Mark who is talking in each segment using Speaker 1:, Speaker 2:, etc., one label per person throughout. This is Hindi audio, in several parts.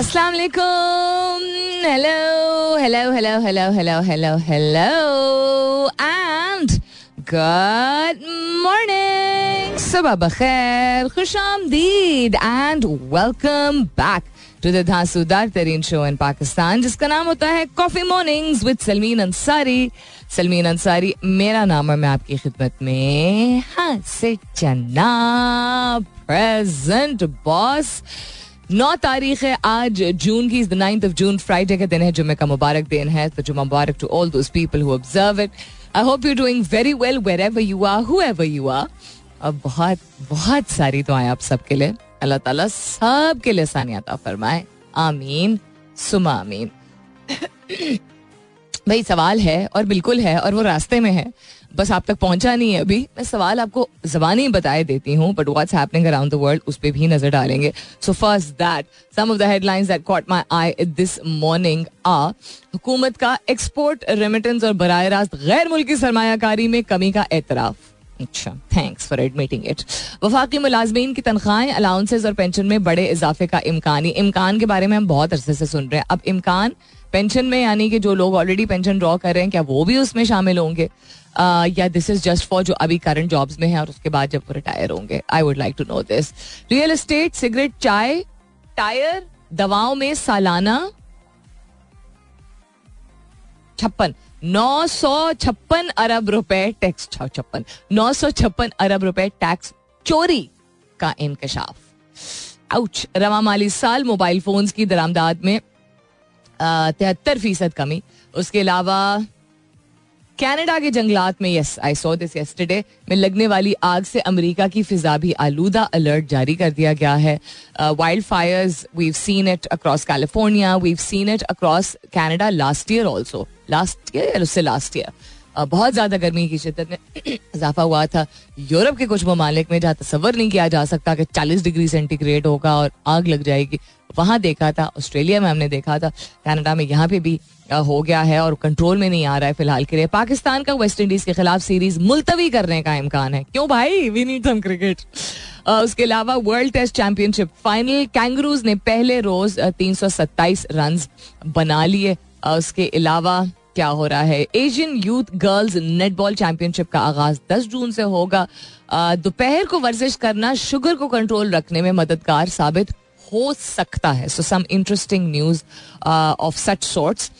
Speaker 1: अस्सलाम वालेकुम hello hello hello hello hello hello hello and good morning सुबह बखैर खुश आमदीद and welcome back to the धांसूदार तरीन शो इन पाकिस्तान जिसका नाम होता है coffee mornings with Salmeen Ansari Salmeen Ansari मेरा नाम है मैं आपकी खिदमत में हाँ से चन्ना प्रेजेंट बॉस नौ तारीख है आज, जून की नाइन्थ ऑफ़ जून फ्राइडे का दिन है, जुम्मे का मुबारक दिन है तो जुम्मा मुबारक to all those people who observe it I hope you doing very well wherever you are whoever you are अब बहुत बहुत सारी दुआएँ आप सबके लिए। अल्लाह ताला सब के लिए सानियाता फरमाए। आमीन सुमा आमीन। भाई, सवाल है और बिल्कुल है और वो रास्ते में है। बस आप तक पहुँचा नहीं है अभी। मैं सवाल आपको जबानी बताए देती हूँ but what's happening around the world उस पर भी नज़र डालेंगे। So first that some of the headlines that caught my eye this morning आ हुकूमत का एक्सपोर्ट रेमिटेंस और बरह रास्त गैर मुल्की सरमाकारी में कमी का एतराफ़। अच्छा थैंक्स फॉर एडमिटिंग इट वफाकी मुलाजमीन की तनख्वाहें अलाउंसेज और पेंशन में बड़े इजाफे का इम्कान। इम्कान के बारे में हम बहुत अरसे से सुन रहे हैं। अब इम्कान पेंशन में, यानी कि जो लोग ऑलरेडी पेंशन ड्रॉ कर रहे हैं, क्या वो भी उसमें शामिल होंगे? या दिस इज़ जस्ट फॉर जो अभी करंट जॉब्स में है और उसके बाद जब वो रिटायर होंगे। I would like to know this real estate cigarette चाय टायर दवाओं में सालाना, छप्पन। नौ सौ छप्पन अरब रुपए टैक्स छप्पन। नौ सौ छप्पन अरब रुपए टैक्स चोरी का इंकशाफ आउच रवा माली साल मोबाइल फोन्स की दरामदाद में तिहत्तर फ़ीसद कमी। उसके अलावा कनाडा के जंगलात में yes I saw this yesterday में लगने वाली आग से अमेरिका की फिजा भी आलूदा अलर्ट जारी कर दिया गया है। Wild fires we've seen it across California we've seen it across Canada last year also last year या उससे लास्ट ईयर बहुत ज़्यादा गर्मी की शिद्दत में इजाफा हुआ था। यूरोप के कुछ ममालिक में जहाँ तस्वर नहीं किया जा सकता कि 40 डिग्री सेंटीग्रेड होगा और आग लग जाएगी, वहाँ देखा था, ऑस्ट्रेलिया में हमने देखा था, कनाडा में यहाँ पे भी हो गया है और कंट्रोल में नहीं आ रहा है फ़िलहाल के लिए। पाकिस्तान का वेस्ट इंडीज के खिलाफ सीरीज़ मुलतवी करने का इम्कान है। क्यों भाई? वी नीड सम क्रिकेट उसके अलावा world test championship final kangaroos ने पहले रोज तीन सौ सत्ताईस रन बना लिए। उसके अलावा क्या हो रहा है? Asian youth girls netball championship का आगाज़ 10 जून से होगा। दोपहर को वर्जिश करना शुगर को कंट्रोल रखने में मददगार साबित हो सकता है। So some interesting news of such sorts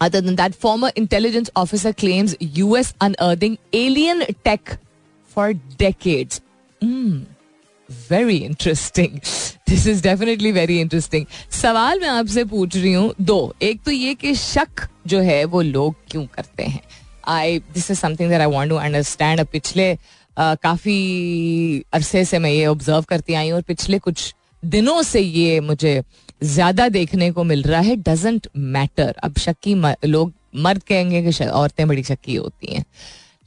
Speaker 1: Other than that, former intelligence officer claims US unearthing alien tech for decades. Mm, very interesting. This is definitely very interesting. सवाल मैं आपसे पूछ रही हूँ दो एक तो ये कि शक जो है वो लोग क्यों करते हैं I this is something that I want to understand पिछले uh, काफ़ी अरसे से मैं ये ऑब्ज़र्व करती आई हूँ और पिछले कुछ दिनों से ये मुझे ज़्यादा देखने को मिल रहा है डजेंट मैटर अब शक्की लोग मर्द कहेंगे कि औरतें बड़ी शक्की होती हैं।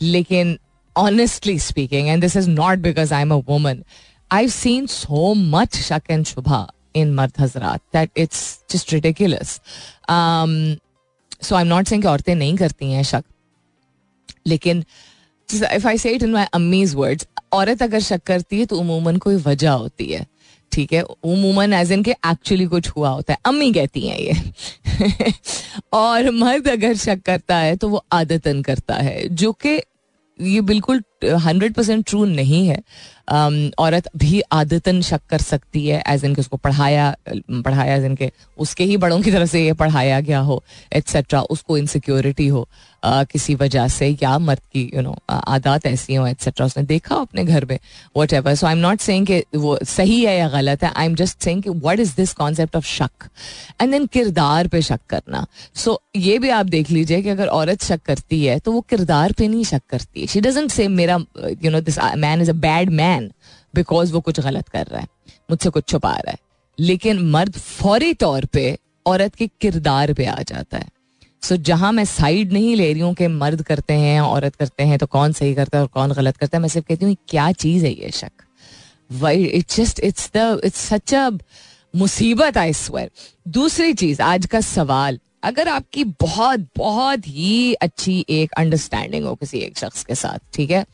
Speaker 1: लेकिन honestly speaking and this is not because I am a woman I seen so much शक एंड शुभा इन मर्द हजरात that it's just ridiculous so I am not saying औरतें नहीं करती हैं शक लेकिन इफ़ आई से इट इन माई अम्मीज वर्ड्स औरत अगर शक करती है तो उमूमन कोई वजह होती है। ठीक है? उमूमन एज इन के एक्चुअली कुछ हुआ होता है। अम्मी कहती हैं ये। और मर्द अगर शक करता है तो वो आदतन करता है, जो कि ये बिल्कुल हंड्रेड परसेंट ट्रू नहीं है। औरत भी आदतन शक कर सकती है एज इनके उसको पढ़ाया पढ़ाया एज इनके उसके ही बड़ों की तरफ़ से ये पढ़ाया गया हो एट्सेट्रा उसको इनसिक्योरिटी हो Uh, किसी वजह से या मर्द की यू नो आदत ऐसी हो एट्सेट्रा उसने देखा अपने घर में whatever so I am not कि वो सही है या गलत है आई एम जस्ट कि what is this concept of शक? एंड देन किरदार पे शक करना। सो so, ये भी आप देख लीजिए कि अगर औरत शक करती है तो वो किरदार पे नहीं शक करती। है शी डजेंट से मेरा you know this man is a bad man because वो कुछ गलत कर रहा है मुझसे कुछ छुपा रहा है। लेकिन मर्द फौरी तौर पे औरत के किरदार पे आ जाता है। सो so, जहाँ मैं साइड नहीं ले रही हूँ कि मर्द करते हैं औरत करते हैं तो कौन सही करता है और कौन गलत करता है मैं सिर्फ़ कहती हूँ क्या चीज़ है ये शक? Why it's just it's it's such a मुसीबत आई स्वेर दूसरी चीज़ आज का सवाल अगर आपकी बहुत बहुत ही अच्छी एक अंडरस्टैंडिंग हो किसी एक शख्स के साथ, ठीक है?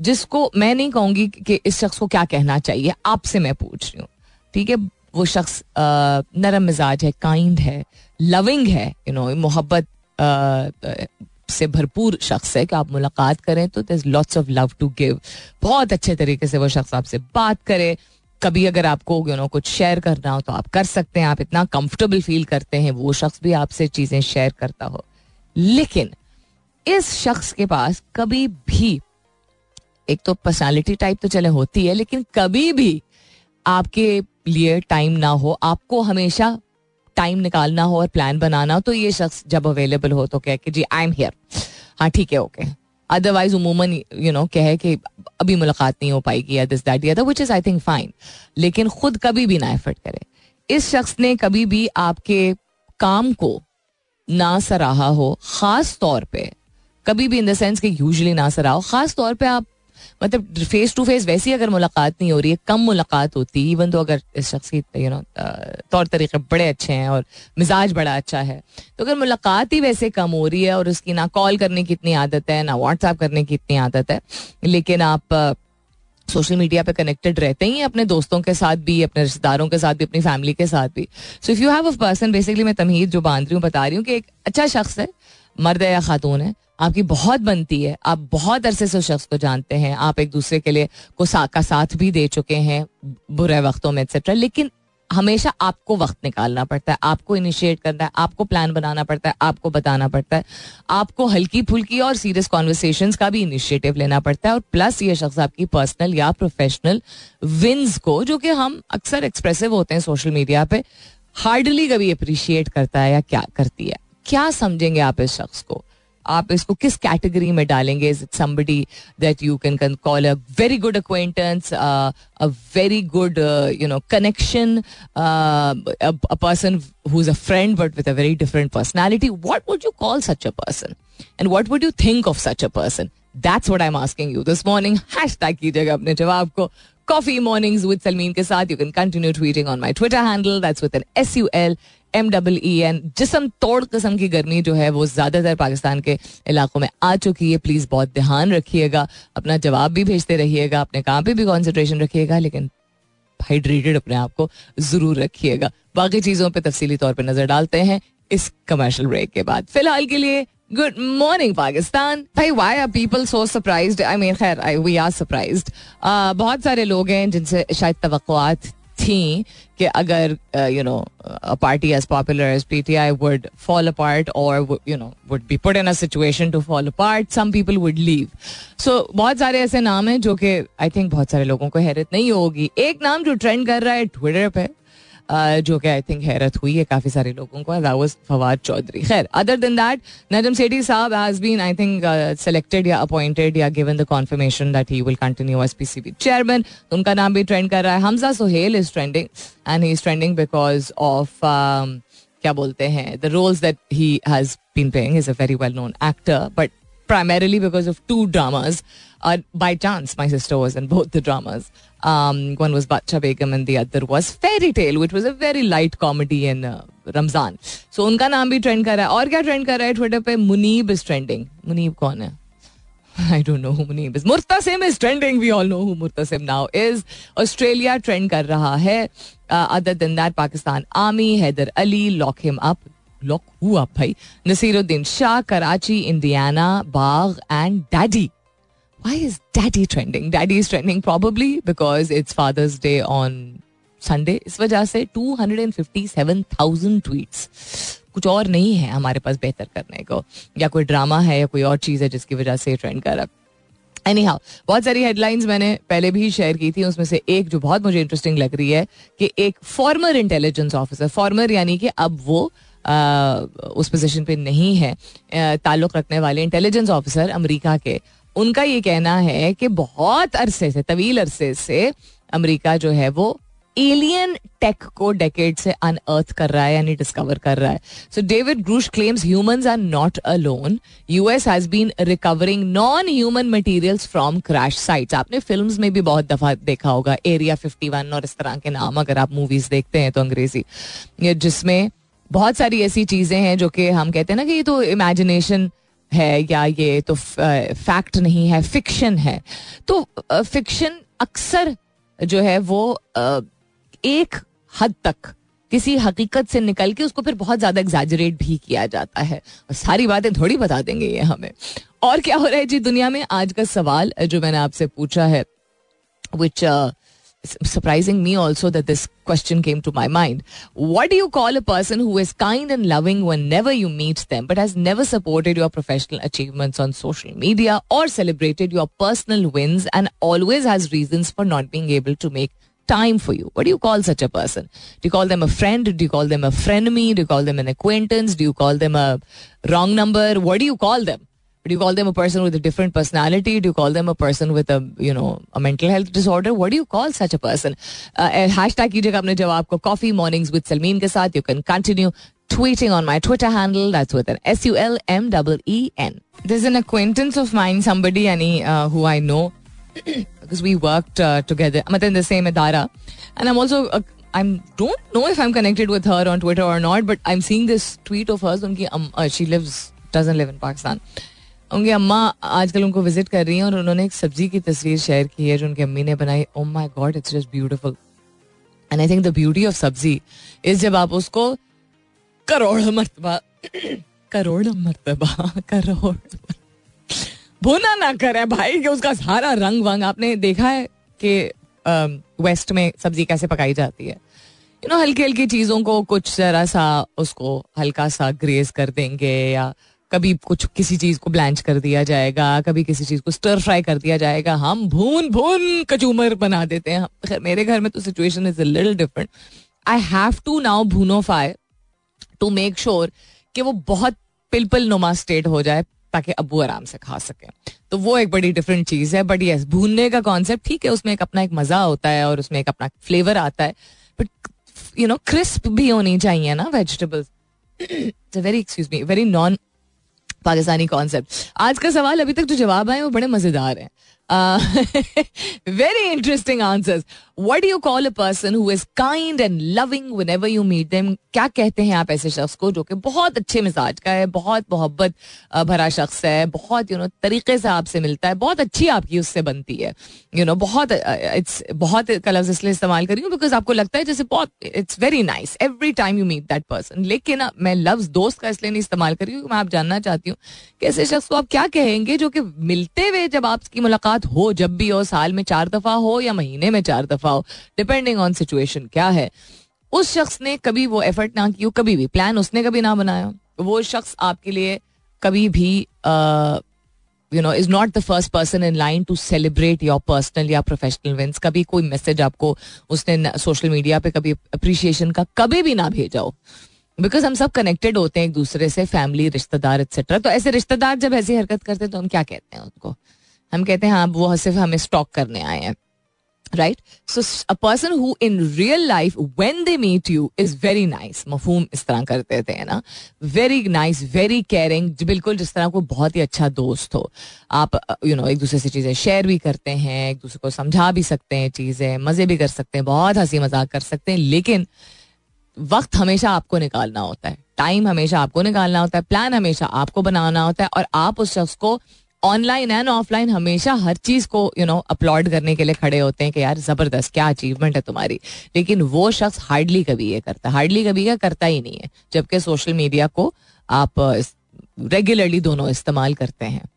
Speaker 1: जिसको मैं नहीं कहूँगी कि इस शख्स को क्या कहना चाहिए, आपसे मैं पूछ रही हूँ, ठीक है? वो शख्स नरम मिजाज है काइंड है लविंग है यू नो मोहब्बत से भरपूर शख्स है कि आप मुलाकात करें तो दर lots of love to give बहुत अच्छे तरीके से वो शख्स आपसे बात करे कभी अगर आपको यू नो कुछ शेयर करना हो तो आप कर सकते हैं। आप इतना कंफर्टेबल फील करते हैं, वो शख्स भी आपसे चीज़ें शेयर करता हो। लेकिन इस शख्स के पास कभी भी, एक तो पर्सनालिटी टाइप तो चले होती है, लेकिन कभी भी आपके लिए टाइम ना हो, आपको हमेशा टाइम निकालना हो और प्लान बनाना हो तो ये शख्स जब अवेलेबल हो तो कह कि, जी आई एम हेयर हाँ ठीक है ओके अदरवाइज़ उमूमन यू नो कहे कि अभी मुलाकात नहीं हो पाएगी या this that which is I think fine लेकिन खुद कभी भी ना एफर्ट करे इस शख्स ने कभी भी आपके काम को ना सराहा हो खास तौर पे कभी भी इन द सेंस कि यूजली ना सराहो खास तौर पे आप मतलब फेस टू फेस वैसी अगर मुलाकात नहीं हो रही है, कम मुलाकात होती इवन तो अगर इस शख्स की यू नो तौर तरीके बड़े अच्छे हैं और मिजाज बड़ा अच्छा है तो अगर मुलाकात ही वैसे कम हो रही है और उसकी ना कॉल करने की इतनी आदत है, ना व्हाट्सएप करने की इतनी आदत है, लेकिन आप सोशल मीडिया पे कनेक्टेड रहते ही अपने दोस्तों के साथ भी, अपने रिश्तेदारों के साथ भी, अपनी फैमिली के साथ भी। So if you have a person basically मैं तमहीद जो बाँध रही हूँ, बता रही हूँ कि एक अच्छा शख्स है, मर्द है या खातून है आपकी बहुत बनती है। आप बहुत अरसे से शख्स को जानते हैं। आप एक दूसरे के लिए को सा, का साथ भी दे चुके हैं बुरे वक्तों में एक्सेट्रा लेकिन हमेशा आपको वक्त निकालना पड़ता है। आपको इनिशिएट करना है। आपको प्लान बनाना पड़ता है। आपको बताना पड़ता है। आपको हल्की फुल्की और सीरियस कॉन्वर्सेशन का भी इनिशिएटिव लेना पड़ता है। और प्लस ये शख्स आपकी पर्सनल या प्रोफेशनल विन्स को जो कि हम अक्सर एक्सप्रेसिव होते हैं सोशल मीडिया पे हार्डली कभी अप्रिशिएट करता है या क्या करती है। क्या समझेंगे आप इस शख्स को? आप इसको किस कैटेगरी में डालेंगे? Is it somebody that you can call a very good acquaintance a very good you know connection a person who is a friend but with a very different personality what would you call such a person and what would you think of such a person that's what I am asking you this morning hashtag कीजिएगा अपने जवाब को. कॉफ़ी मॉर्निंग्स विद सलमीन के साथ. You can continue tweeting on my Twitter handle that's with an S U L M double E N जिसम तोड़ किस्म की गर्मी जो है वो ज़्यादातर पाकिस्तान के इलाकों में आ चुकी है। प्लीज़ बहुत ध्यान रखिएगा, अपना जवाब भी भेजते रहिएगा, अपने काम पे भी कॉन्सेंट्रेशन रखिएगा, लेकिन हाइड्रेटेड अपने आप को ज़रूर रखिएगा। बाकी चीज़ों पर तफसीली तौर पर नज़र डालते हैं इस कमर्शियल ब्रेक के बाद। फ़िलहाल के लिए गुड मॉर्निंग पाकिस्तान। भाई why are people so surprise I mean खैर वी आर सरप्राइज़ बहुत सारे लोग हैं जिनसे शायद तो थी कि अगर you know party as popular as P T I would follow part or you know would be put in a situation to follow part some people would leave so बहुत सारे ऐसे नाम हैं जो कि आई थिंक बहुत सारे लोगों को हैरत नहीं होगी। एक नाम जो ट्रेंड कर रहा है ट्विटर पे जो कि आई थिंक हैरत हुई है काफ़ी सारे लोगों को दैट फवाद चौधरी खैर other than that Najam Sethi साहब has been I think selected या अपॉइंटेड या given the confirmation that he will continue as PCB chairman उनका नाम भी ट्रेंड कर रहा है. Hamza Sohail is trending and he is trending because of क्या बोलते हैं the roles that he has been playing is a very well known actor but primarily because of two dramas. Uh, by chance, my sister was in both the dramas. Um, one was Bacha Begum and the other was Fairy Tale, which was a very light comedy in uh, Ramzan so so, उनका नाम भी ट्रेंड कर रहा है और क्या ट्रेंड कर रहा है ट्विटर पे मुनीब इज ट्रेंडिंग मुनीब कौन है I don't know who Muneeb is. Murtasim is trending. We all know who Murtasim now is. Australia trend कर रहा है. Uh, other than that, Pakistan Army, Haider Ali, lock him up. Lock who up भाई? Nasiruddin Shah, Karachi, Indiana, Bagh and Daddy. Why is daddy trending? Daddy is trending probably because it's Father's Day on Sunday. इस वजह से 257,000 ट्वीट्स कुछ और नहीं है हमारे पास बेहतर करने को या कोई ड्रामा है या कोई और चीज़ है जिसकी वजह से ट्रेंड कर रहा एनी हाउ बहुत सारी हेडलाइंस मैंने पहले भी शेयर की थी उसमें से एक जो बहुत मुझे इंटरेस्टिंग लग रही है कि एक फॉर्मर इंटेलिजेंस ऑफिसर फॉर्मर यानी कि अब वो आ, उस पोजीशन पे नहीं है ताल्लुक रखने वाले इंटेलिजेंस ऑफिसर अमेरिका के उनका ये कहना है कि बहुत अरसे से, तवील अरसे से अमेरिका जो है वो एलियन टेक को डेकेड से अनअर्थ कर रहा है, यानी डिस्कवर कर रहा है। So David Grusch claims humans are not a alone US has been recovering non human materials from crash sites आपने फिल्म्स में भी बहुत दफ़ा देखा होगा एरिया 51 और इस तरह के नाम अगर आप मूवीज़ देखते हैं तो अंग्रेज़ी। जिसमें बहुत सारी ऐसी चीज़ें हैं जो कि हम कहते हैं ना कि ये तो इमेजिनेशन है या ये तो फैक्ट नहीं है फिक्शन है। तो फिक्शन अक्सर जो है वो एक हद तक किसी हकीकत से निकल के उसको फिर बहुत ज़्यादा एग्जैजरेट भी किया जाता है। और सारी बातें थोड़ी बता देंगे ये हमें। और क्या हो रहा है जी दुनिया में? आज का सवाल जो मैंने आपसे पूछा है विच surprising me also that this question came to my mind. What do you call a person who is kind and loving whenever you meet them, but has never supported your professional achievements on social media or celebrated your personal wins and always has reasons for not being able to make time for you? What do you call such a person? Do you call them a friend? Do you call them a frenemy? Do you call them an acquaintance? Do you call them a wrong number? What do you call them? Do you call them a person with a different personality? Do you call them a person with a you know a mental health disorder? What do you call such a person? Hashtag कीजिएगा अपने जवाब को coffee mornings with Salmeen के साथ. You can continue tweeting on my Twitter handle. That's with an S U L M E E N. There's an acquaintance of mine, somebody Annie, uh, who I know because we worked uh, together. I'm in the same adara, and I'm also. Uh, I don't know if I'm connected with her on Twitter or not, but I'm seeing this tweet of hers. Unki, um, uh, she lives doesn't live in Pakistan. उनकी अम्मा आजकल उनको विज़िट कर रही हैं और उन्होंने एक सब्ज़ी की तस्वीर शेयर की है जो उनकी अम्मी ने बनाई। ओ my god it's just beautiful and I think the beauty of sabzi is जब आप उसको करोड़ मरतबा करोड़ मरतबा, करोड़ भुना ना करे भाई कि उसका सारा रंग वंग। आपने देखा है कि वेस्ट में सब्ज़ी कैसे पकाई जाती है। यू नो हल्की हल्की चीज़ों को कुछ जरा सा उसको हल्का सा ग्रेज कर देंगे या कभी कुछ किसी चीज़ को ब्लैंच कर दिया जाएगा, कभी किसी चीज़ को स्टर फ्राई कर दिया जाएगा, हम भून भून कचूमर बना देते हैं। मेरे घर में तो situation is a little different I have to now भूनोफाई to make sure कि वो बहुत पिलपल नुमा स्टेट हो जाए ताकि अबू आराम से खा सके। तो वो एक बड़ी डिफरेंट चीज़ है बट यस भूनने का कॉन्सेप्ट ठीक है, उसमें एक अपना एक मज़ा होता है और उसमें एक अपना फ्लेवर आता है बट यू नो क्रिस्प भी होनी चाहिए ना vegetables very excuse me very non Pakistani concept आज का सवाल अभी तक जो जवाब आए वो बड़े मज़ेदार हैं। Very interesting answers what you call a person who is kind and loving whenever you meet them क्या कहते हैं आप ऐसे शख्स को जो कि बहुत अच्छे मिजाज का है, बहुत मोहब्बत भरा शख्स है, बहुत यू नो तरीके से आपसे मिलता है, बहुत अच्छी आपकी उससे बनती है। यू नो बहुत इट्स बहुत का लफ्ज इसलिए इस्तेमाल करी हूँ बिकॉज़ आपको लगता है जैसे बहुत it's very nice every time you meet that person लेकिन मैं लफ्ज दोस्त का इसलिए नहीं इस्तेमाल करी हूँ, मैं आप जानना चाहती हूँ कि ऐसे शख्स को आप क्या कहेंगे जो कि मिलते हुए जब आपकी मुलाकात हो, जब भी हो, साल में चार दफ़ा हो या महीने में चार दफ़ा हो डिपेंडिंग ऑन सिचुएशन क्या है। उस शख्स ने कभी वो एफर्ट ना की कभी भी प्लान उसने कभी ना बनाया वो शख्स आपके लिए कभी भी you know is not the first person in line to celebrate your personal या प्रोफेशनल विंस कभी कोई मैसेज आपको उसने सोशल मीडिया पे कभी अप्रिशिएशन का कभी भी ना भेजा हो। बिकॉज़ हम सब कनेक्टेड होते हैं एक दूसरे से फैमिली रिश्तेदार एक्सेट्रा तो ऐसे रिश्तेदार जब ऐसी हरकत करते हैं तो हम क्या कहते हैं उनको? हम कहते हैं हाँ वो सिर्फ़ हमें स्टॉक करने आए हैं right so a person who in real life when they meet you is very nice मफहूम इस तरह करते थे ना? वेरी नाइस वेरी केयरिंग बिल्कुल जिस तरह को बहुत ही अच्छा दोस्त हो। आप यू you नो know, एक दूसरे से चीज़ें शेयर भी करते हैं एक दूसरे को समझा भी सकते हैं चीज़ें मज़े भी कर सकते हैं बहुत हँसी मज़ाक कर सकते हैं लेकिन वक्त हमेशा आपको निकालना होता है। टाइम हमेशा आपको निकालना होता है प्लान हमेशा आपको बनाना होता है और आप उस शख्स को ऑनलाइन एंड ऑफलाइन हमेशा हर चीज़ को यू नो अपलोड करने के लिए खड़े होते हैं कि यार ज़बरदस्त, क्या अचीवमेंट है तुम्हारी। लेकिन वो शख्स हार्डली कभी ये करता हार्डली कभी क्या करता ही नहीं है, जबकि सोशल मीडिया को आप रेगुलरली दोनों इस्तेमाल करते हैं।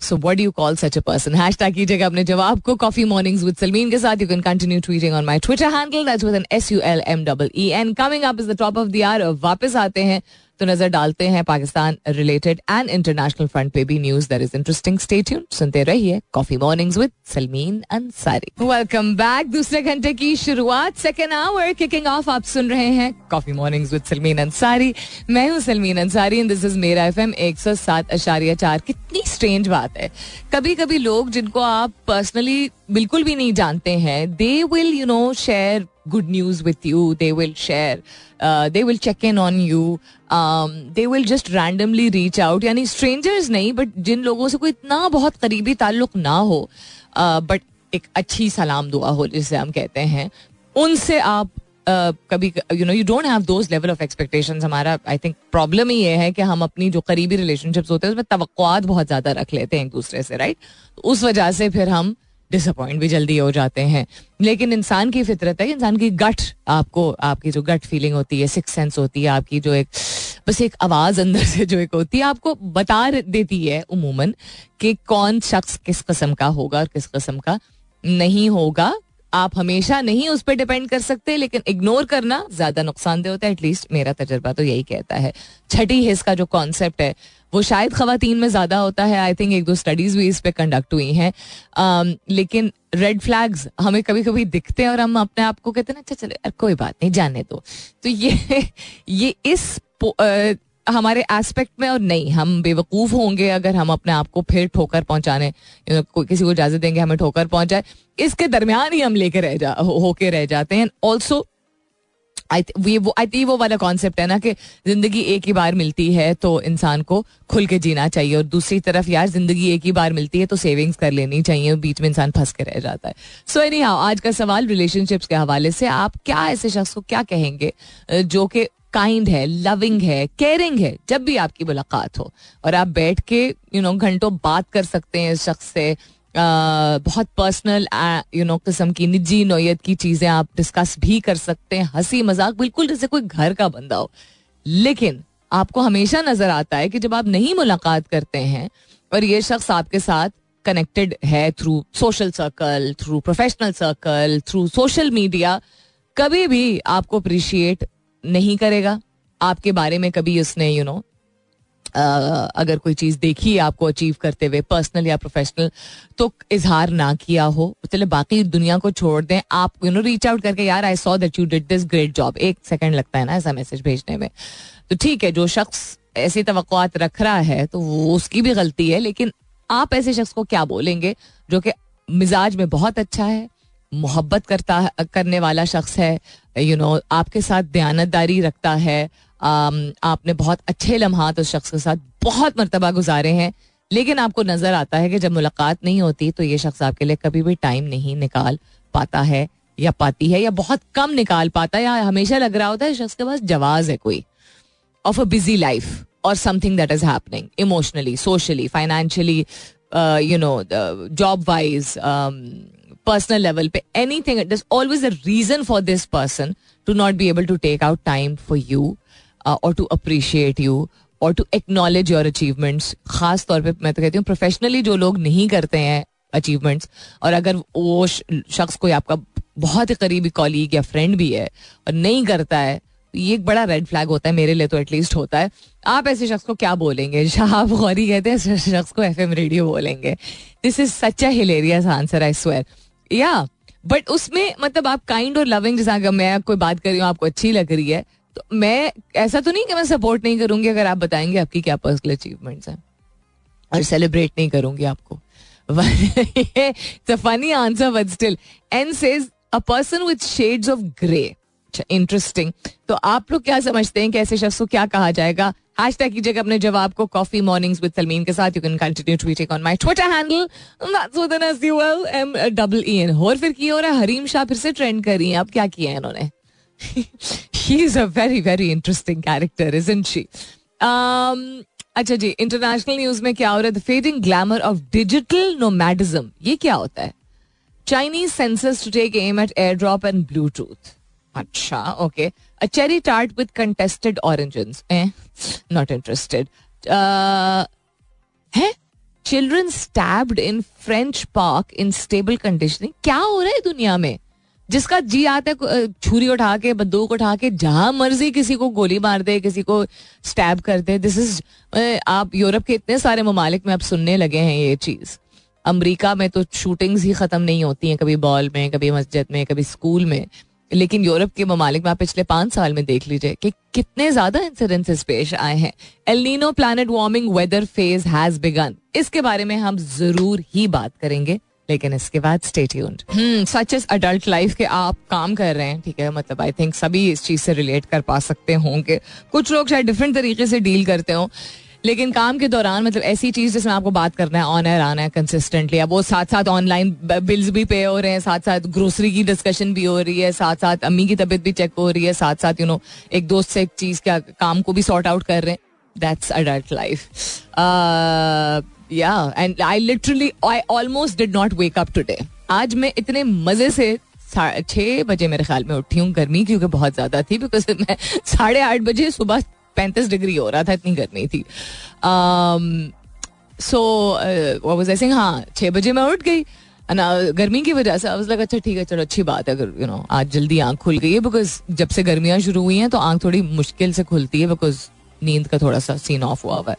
Speaker 1: So what you call such a person hashtag कीजिएगा अपने जवाब को कॉफ़ी मॉर्निंग्स विद सलमीन के साथ। You can continue tweeting on my Twitter handle that's with N S U L M double E and coming up is the top of the hour वापस आते हैं। तो नज़र डालते हैं Pakistan related and international front पे भी news that is interesting stay tune सुनते रहिए coffee mornings with Salmeen Ansari welcome back दूसरे घंटे की शुरुआत सेकेंड आवर किकिंग ऑफ़ आप सुन रहे हैं coffee mornings with Salmeen Ansari मैं हूँ सलमीन अंसारी दिस इज़ मेरा एफ़ एम एक सौ सात अशारिया चार। कितनी स्ट्रेंज बात है। कभी कभी लोग जिनको आप पर्सनली बिल्कुल भी नहीं जानते हैं they will you know share good news with you. They will share uh, they will check in on you. Um, they will just randomly reach out. यानी strangers नहीं but जिन लोगों से कोई इतना बहुत करीबी ताल्लुक ना हो बट uh, एक अच्छी सलाम दुआ हो जिसे हम कहते हैं उनसे आप Uh, कभी you know you don't have those level of expectations हमारा आई थिंक प्रॉब्लम ही ये है कि हम अपनी जो करीबी रिलेशनशिप्स होते हैं उसमें तो बहुत ज़्यादा रख लेते हैं एक दूसरे से राइट? तो उस वजह से फिर हम डिसअपॉइंट भी जल्दी हो जाते हैं। लेकिन इंसान की फितरत है, इंसान की गट आपको, आपकी जो गट फीलिंग होती है सिक्स सेंस होती है, आपकी जो एक, बस एक आवाज़ अंदर से जो एक होती है, आपको बता देती है उमूमन कि कौन शख्स किस कस्म का होगा और किस कस्म का नहीं होगा। आप हमेशा नहीं उस पर डिपेंड कर सकते, लेकिन इग्नोर करना ज़्यादा नुकसानदेह होता है एटलीस्ट मेरा तजर्बा तो यही कहता है। छठी हिस्स का जो कॉन्सेप्ट है वो शायद खातन में ज़्यादा होता है। आई थिंक एक दो स्टडीज़ भी इस पे कंडक्ट हुई हैं। Um, लेकिन रेड फ्लैग्स हमें कभी कभी दिखते हैं और हम अपने आप को कहते हैं अच्छा चले कोई बात नहीं जाने दो। तो ये ये इस हमारे एस्पेक्ट में और नहीं हम बेवकूफ़ होंगे अगर हम अपने आप को फिर ठोकर पहुँचाने किसी को इजाज़त देंगे हमें ठोकर पहुँचाए। इसके दरमियान ही हम लेके रह जा होके रह जाते हैं। एंड ऑल्सो आई थिंक वो वाला कॉन्सेप्ट है ना कि ज़िंदगी एक ही बार मिलती है तो इंसान को खुल के जीना चाहिए और दूसरी तरफ़ यार ज़िंदगी एक ही बार मिलती है तो सेविंग्स कर लेनी चाहिए बीच में इंसान फंस के रह जाता है। सो एनी हाउ आज का सवाल रिलेशनशिप्स के हवाले से आप क्या ऐसे शख्स को क्या कहेंगे जो कि काइंड है लविंग है केयरिंग है, जब भी आपकी मुलाकात हो और आप बैठ के यू नो घंटों बात कर सकते हैं इस शख्स से बहुत पर्सनल यू नो किस्म की निजी नोयत की चीज़ें आप डिस्कस भी कर सकते हैं। हँसी मज़ाक बिल्कुल जैसे कोई घर का बंदा हो। लेकिन आपको हमेशा नज़र आता है कि जब आप नहीं मुलाकात करते हैं और ये शख्स आपके साथ कनेक्टेड है through social circle through professional circle through social media कभी भी आपको अप्रिशिएट नहीं करेगा। आपके बारे में कभी उसने यू you नो know, अगर कोई चीज़ देखी है आपको अचीव करते हुए पर्सनल या प्रोफेशनल तो इजहार ना किया हो। चले बाकी दुनिया को छोड़ दें। आप यू नो रीच आउट करके यार I saw that you did this great job एक सेकंड लगता है ना ऐसा मैसेज भेजने में। तो ठीक है जो शख्स ऐसी तो रख रहा है तो वो उसकी भी गलती है लेकिन आप ऐसे शख्स को क्या बोलेंगे जो कि मिजाज में बहुत अच्छा है मोहब्बत करता करने वाला शख्स है यू you नो know, आपके साथ दयानतदारी रखता है आपने बहुत अच्छे लम्हात उस शख्स के साथ बहुत मरतबा गुजारे हैं। लेकिन आपको नज़र आता है कि जब मुलाकात नहीं होती तो ये शख्स आपके लिए कभी भी टाइम नहीं निकाल पाता है या पाती है या बहुत कम निकाल पाता है या हमेशा लग रहा होता है शख्स के पास जवाब है कोई ऑफ़ अ बिज़ी लाइफ और something that is happening emotionally socially financially you know job wise personal level पे any thing it is always a reason for this person to not be able to take out time for you और टू अप्रिशिएट यू और टू एक्नॉलेज योर अचीवमेंट्स खास तौर पे मैं तो कहती हूँ प्रोफेशनली जो लोग नहीं करते हैं अचीवमेंट्स और अगर वो शख्स कोई आपका बहुत ही करीबी कॉलीग या फ्रेंड भी है, और नहीं करता है, ये एक बड़ा रेड फ्लैग होता है, मेरे लिए तो एटलीस्ट होता है। आप ऐसे शख्स को क्या बोलेंगे? शाहब गौरी कहते हैं, ऐसे शख्स को एफ़ रेडियो बोलेंगे। This is such a hilarious answer I swear yeah but उसमें मतलब आप काइंड और लविंग जैसा मैं कोई बात कर रही हूँ, आपको अच्छी लग रही है तो मैं, ऐसा तो नहीं कि मैं सपोर्ट नहीं करूँगी अगर आप बताएँगे आपकी क्या पर्सनल अचीवमेंट्स हैं। और सेलिब्रेट नहीं करूँगी आपको। Funny answer but still an sage a person with shades of grey interesting तो आप लोग क्या समझते हैं कि ऐसे शख्स को क्या कहा जाएगा? हैश टैग कीजिएगा अपने जवाब को कॉफ़ी मॉर्निंग्स विद सलमीन के साथ। You can continue tweeting on my Twitter handle M double E N और फिर की हो रहा है? हरीम शाह फिर से ट्रेंड कर रही हैं। अब क्या किया है इन्होंने? He is a very very interesting character is in she अच्छा जी इंटरनेशनल न्यूज़ में क्या हो रहा है? The fading glamour of digital nomadism ये क्या होता है? Chinese censors to take aim at AirDrop and Bluetooth अच्छा okay a cherry tart with contested oranges not interested है? Children stabbed in French park in stable conditioning क्या हो रहा है दुनिया में? जिसका जी आता है छुरी उठा के, बंदूक उठा के, जहाँ मर्ज़ी किसी को गोली मार दे, किसी को स्टैब कर दे दिस इज़ आप यूरोप के इतने सारे ममालिक में आप सुनने लगे हैं ये चीज़। अमेरिका में तो शूटिंग्स ही खत्म नहीं होती हैं, कभी बॉल में, कभी मस्जिद में, कभी स्कूल में। लेकिन यूरोप के ममालिक में आप पिछले पाँच साल में देख लीजिए कि कितने ज़्यादा इंसिडेंसेस पेश आए हैं। El Nino planet warming weather phase has begun इसके बारे में हम ज़रूर ही बात करेंगे। लेकिन इसके बाद stay tuned such is adult life के आप काम कर रहे हैं, ठीक है? मतलब आई थिंक सभी इस चीज़ से रिलेट कर पा सकते होंगे। कुछ लोग शायद डिफरेंट तरीके से डील करते हो, लेकिन काम के दौरान मतलब ऐसी चीज़ जिसमें आपको बात करना है ऑन एयर आना है कंसिस्टेंटली अब वो साथ साथ ऑनलाइन बिल्स भी पे हो रहे हैं साथ साथ ग्रोसरी की डिस्कशन भी हो रही है साथ साथ अम्मी की तबीयत भी चेक हो रही है साथ साथ यू नो एक दोस्त से एक चीज़ का काम को भी सॉर्ट आउट कर रहे हैं। That's adult life yeah, and i literally, i almost did not wake up today. आज मैं इतने मज़े से छह बजे मेरे ख्याल में उठी हूँ गर्मी क्योंकि बहुत ज़्यादा थी बिकॉज़ मैं साढ़े आठ बजे सुबह पैंतीस डिग्री हो रहा था, इतनी गर्मी थी। सो वॉज़ ऐसे हाँ छह बजे मैं उठ गई। गर्मी की वजह से लगा अच्छा ठीक है, चलो, अच्छी बात है, अगर यू नो आज जल्दी आँख खुल गई है बिकॉज़ जब से गर्मियाँ शुरू हुई हैं तो आँख थोड़ी मुश्किल से खुलती है बिकॉज़ नींद का थोड़ा सा सीन ऑफ़ हुआ हुआ है।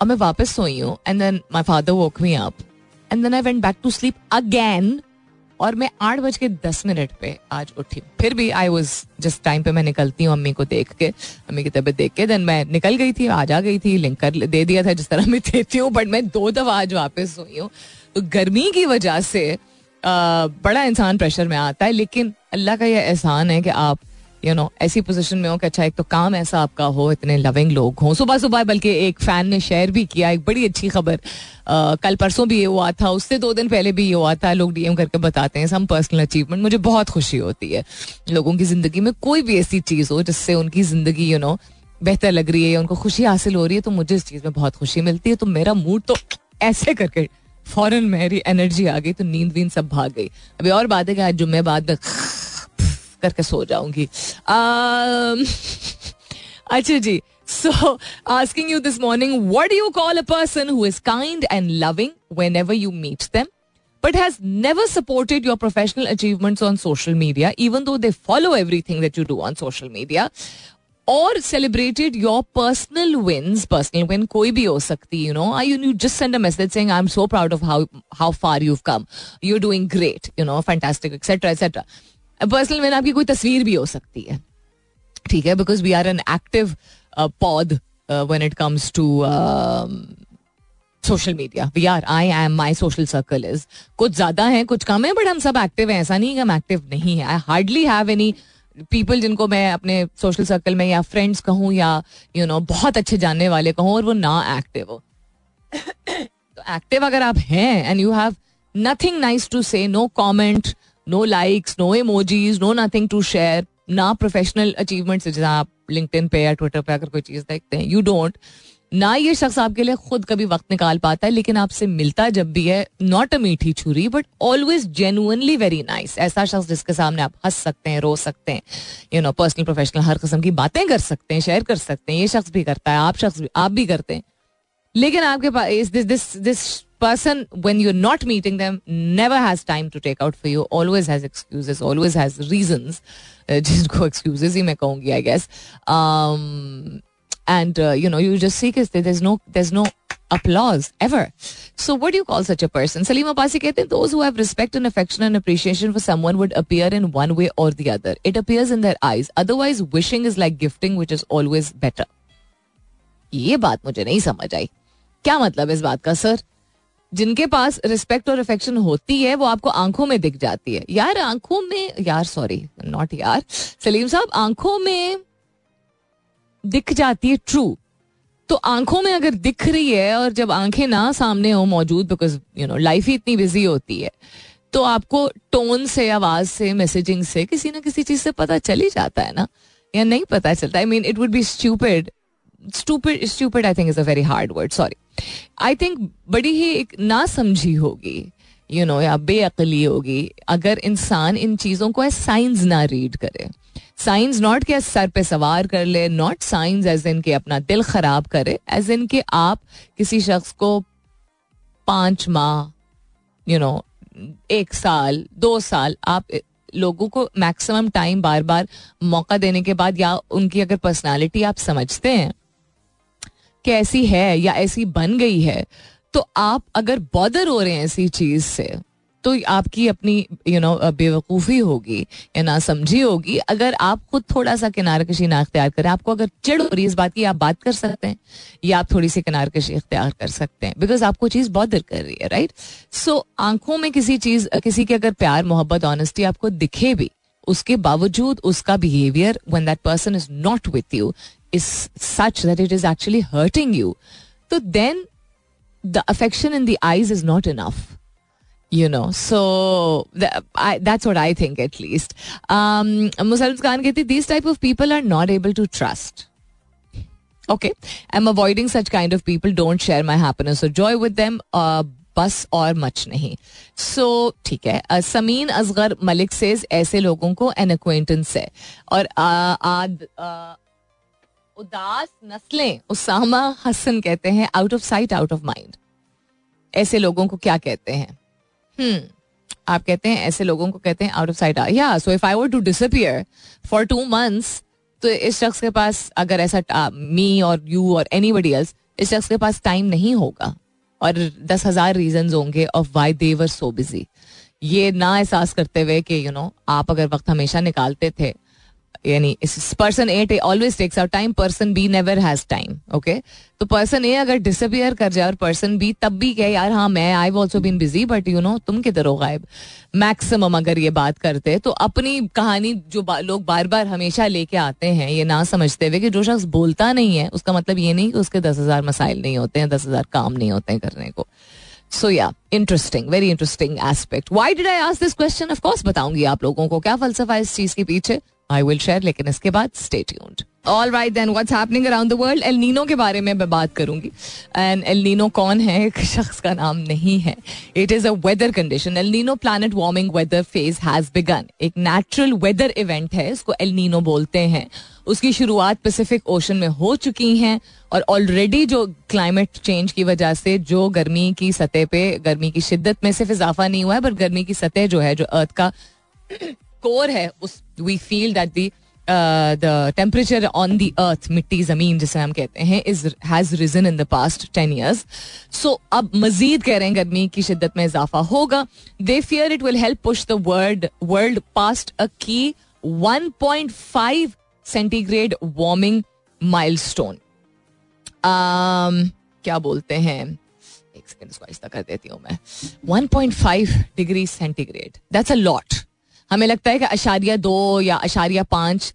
Speaker 1: अब मैं वापस सोई हूँ and then my father woke me up and then I went back to sleep again और मैं आठ बज के दस मिनट पे आज उठी। फिर भी आई वॉज़ जिस टाइम पे मैं निकलती हूँ अम्मी को देख के अम्मी की तबीयत देख के देन मैं निकल गई थी आज आ गई थी लिंक कर दे दिया था जिस तरह मैं देती हूँ बट मैं दो दफ़ा आज वापस सोई हूँ। तो गर्मी की वजह से आ, बड़ा इंसान प्रेशर में आता है लेकिन अल्लाह का यह एहसान है कि आप यू नो ऐसी पोजीशन में हो कि अच्छा एक तो काम ऐसा आपका हो, इतने लविंग लोग हों। सुबह सुबह बल्कि एक फ़ैन ने शेयर भी किया, एक बड़ी अच्छी खबर। कल परसों भी ये हुआ था, उससे दो दिन पहले भी ये हुआ था, लोग डीएम करके बताते हैं सम पर्सनल अचीवमेंट मुझे बहुत खुशी होती है। लोगों की ज़िंदगी में कोई भी ऐसी चीज़ हो, जिससे उनकी ज़िंदगी यू नो बेहतर लग रही है उनको खुशी हासिल हो रही है तो मुझे इस चीज़ में बहुत खुशी मिलती है। तो मेरा मूड तो ऐसे करके, फ़ौरन मेरी एनर्जी आ गई तो नींद वींद सब भाग गई। अभी और बात है कि आज जुम्मे बाद में करके सो जाऊँगी अच्छा जी so asking you this morning what you call a person who is kind and loving whenever you meet them but has never supported your professional achievements on social media, even though they follow everything that you do on social media, or celebrated your personal wins. Personal win koi bhi ho sakti, you know. You, you just send a message saying, "I'm so proud of how how far you've come. You're doing great, you know, fantastic, etc., etc." Personal win आपकी कोई तस्वीर भी हो सकती है। ठीक है? Because we are an active pod when it comes to social media we are I am my social circle is कुछ ज़्यादा है कुछ कम है बट हम सब एक्टिव हैं। ऐसा नहीं कि हम एक्टिव नहीं है। I hardly have any people जिनको मैं अपने सोशल सर्कल में या फ्रेंड्स कहूँ या यू you नो know, बहुत अच्छे जानने वाले कहूँ और वो ना एक्टिव हो। तो एक्टिव अगर आप हैं and you have nothing nice to say no comment no likes no emojis no nothing to share ना प्रोफेशनल अचीवमेंट जैसे आप लिंक्डइन पे या ट्विटर पे अगर कोई चीज़ देखते हैं यू डोंट ना ये शख्स आपके लिए खुद कभी वक्त निकाल पाता है, लेकिन आपसे मिलता जब भी है नॉट अ मीठी छुरी but always genuinely very nice ऐसा शख्स जिसके सामने आप हंस सकते हैं, रो सकते हैं यू नो पर्सनल प्रोफेशनल हर किस्म की बातें कर सकते हैं शेयर कर सकते हैं, ये शख्स भी करता है, आप शख्स भी, आप भी करते हैं. लेकिन आपके पास this this person when you're not meeting them never has time to take out for you always has excuses always has reasons uh, जिनको excuses ही मैं कहूँगी I guess um, and uh, you know you just see कि there's no there's no applause ever so what do you call such a person Salima Pasi कहते हैं those who have respect and affection and appreciation for someone would appear in one way or the other it appears in their eyes otherwise wishing is like gifting which is always better ये बात मुझे नहीं समझ आई क्या मतलब इस बात का सर जिनके पास रिस्पेक्ट और अफेक्शन होती है, वो आपको आँखों में दिख जाती है। यार, आँखों में, यार सॉरी नॉट यार। सलीम साहब, आँखों में दिख जाती है ट्रू तो आँखों में अगर दिख रही है और जब आँखें ना सामने हो मौजूद बिकॉज़ यू नो लाइफ ही इतनी बिज़ी होती है तो आपको टोन से, आवाज़ से मैसेजिंग से किसी ना किसी चीज़ से पता चल ही जाता है ना? या नहीं पता चलता? I mean it would be stupid stupid stupid I think is a very hard word sorry I think बड़ी ही एक ना समझी होगी यू नो या बेअकली होगी, अगर इंसान इन चीज़ों को एज साइंस ना रीड करे। साइंस नॉट के सर पे सवार कर ले नॉट साइंस एज इन के अपना दिल खराब करे एज इन के आप किसी शख्स को पाँच माह यू नो एक साल, दो साल आप लोगों को मैक्सिमम टाइम बार बार मौका देने के बाद या उनकी अगर पर्सनालिटी आप समझते हैं कि ऐसी है या ऐसी बन गई है तो आप अगर बॉदर हो रहे हैं ऐसी चीज़ से तो आपकी अपनी यू नो बेवकूफ़ी होगी या ना समझी होगी। अगर आप खुद थोड़ा सा किनार कशी ना अख्तियार करें आपको अगर चिड़ हो रही है इस बात की आप बात कर सकते हैं या आप थोड़ी सी किनार कशी अख्तियार कर सकते हैं बिकॉज़ आपको चीज़ बहुत बॉदर कर रही है राइट सो so, आँखों में किसी चीज़ किसी के अगर प्यार मोहब्बत ऑनेस्टी आपको दिखे भी उसके बावजूद उसका behaviour one that person is not with you is such that it is actually hurting you, so then the affection in the eyes is not enough. You know, so the, I, that's what I think at least. Um, Musalman Khan कहती these type of people are not able to trust. Okay, I'm avoiding such kind of people. Don't share my happiness or joy with them. Uh, बस और मच नहीं सो so, ठीक है समीन असगर मलिक से ऐसे लोगों को एन अक्वेंटेंस है और आद उदास नस्लें, उसामा हसन कहते हैं out of sight out of mind ऐसे लोगों को क्या कहते हैं? हम्म आप कहते हैं, ऐसे लोगों को कहते हैं आउट ऑफ़ साइट या so if I were to disappear for two months तो इस शख्स के पास अगर ऐसा मी और यू और एनी बडी एल्स इस शख्स के पास टाइम नहीं होगा। और दस हज़ार रीजन होंगे of why they're so busy ये ना एहसास करते हुए कि यू नो आप अगर वक्त हमेशा निकालते थे यानी person A always takes out time person B never has time okay तो पर्सन ए अगर डिसअपियर कर जाए और पर्सन बी तब भी कहे यार हाँ मैं I also been busy but you know तुम किधर हो गायब? मैक्सिमम अगर ये बात करते तो अपनी कहानी जो बा, लोग बार बार हमेशा लेके आते हैं ये ना समझते हुए कि जो शख्स बोलता नहीं है उसका मतलब ये नहीं कि उसके दस हज़ार मसाइल नहीं होते हैं दस हज़ार काम नहीं होते हैं करने को। So yeah interesting very interesting aspect why did I ask this question of course बताऊँगी आप लोगों को। क्या फलसफा इस चीज़ के पीछे? आई विल शेयर लेकिन इसके बाद stay tuned all right then what's happening around the world El Nino के बारे में मैं बात करूँगी. एंड एल नीनो कौन है? एक शख्स का नाम नहीं है. It is a weather condition El Nino planet warming weather phase has begun एक नेचुरल वेदर इवेंट है, इसको एल नीनो बोलते हैं. उसकी शुरुआत पैसिफिक ओशन में हो चुकी हैं और ऑलरेडी जो क्लाइमेट चेंज की वजह से जो गर्मी की सतह पे, गर्मी की शिद्दत में सिर्फ़ इजाफा नहीं हुआ है, पर गर्मी की सतह जो है, जो अर्थ का कोर है, उस we feel that the the temperature on the earth मिट्टी, ज़मीन, जिसे हम कहते हैं is has risen in the past ten years so अब मजीद कह रहे हैं गर्मी की शिद्दत में इजाफा होगा। They fear it will help push the world world past a की 1.5 सेंटीग्रेड वार्मिंग माइलस्टोन क्या बोलते हैं? एक सेकंड इसको आहिस्ता कर देती हूँ मैं। 1.5 degree centigrade that's a lot हमें लगता है कि अशारिया दो या अशारिया पाँच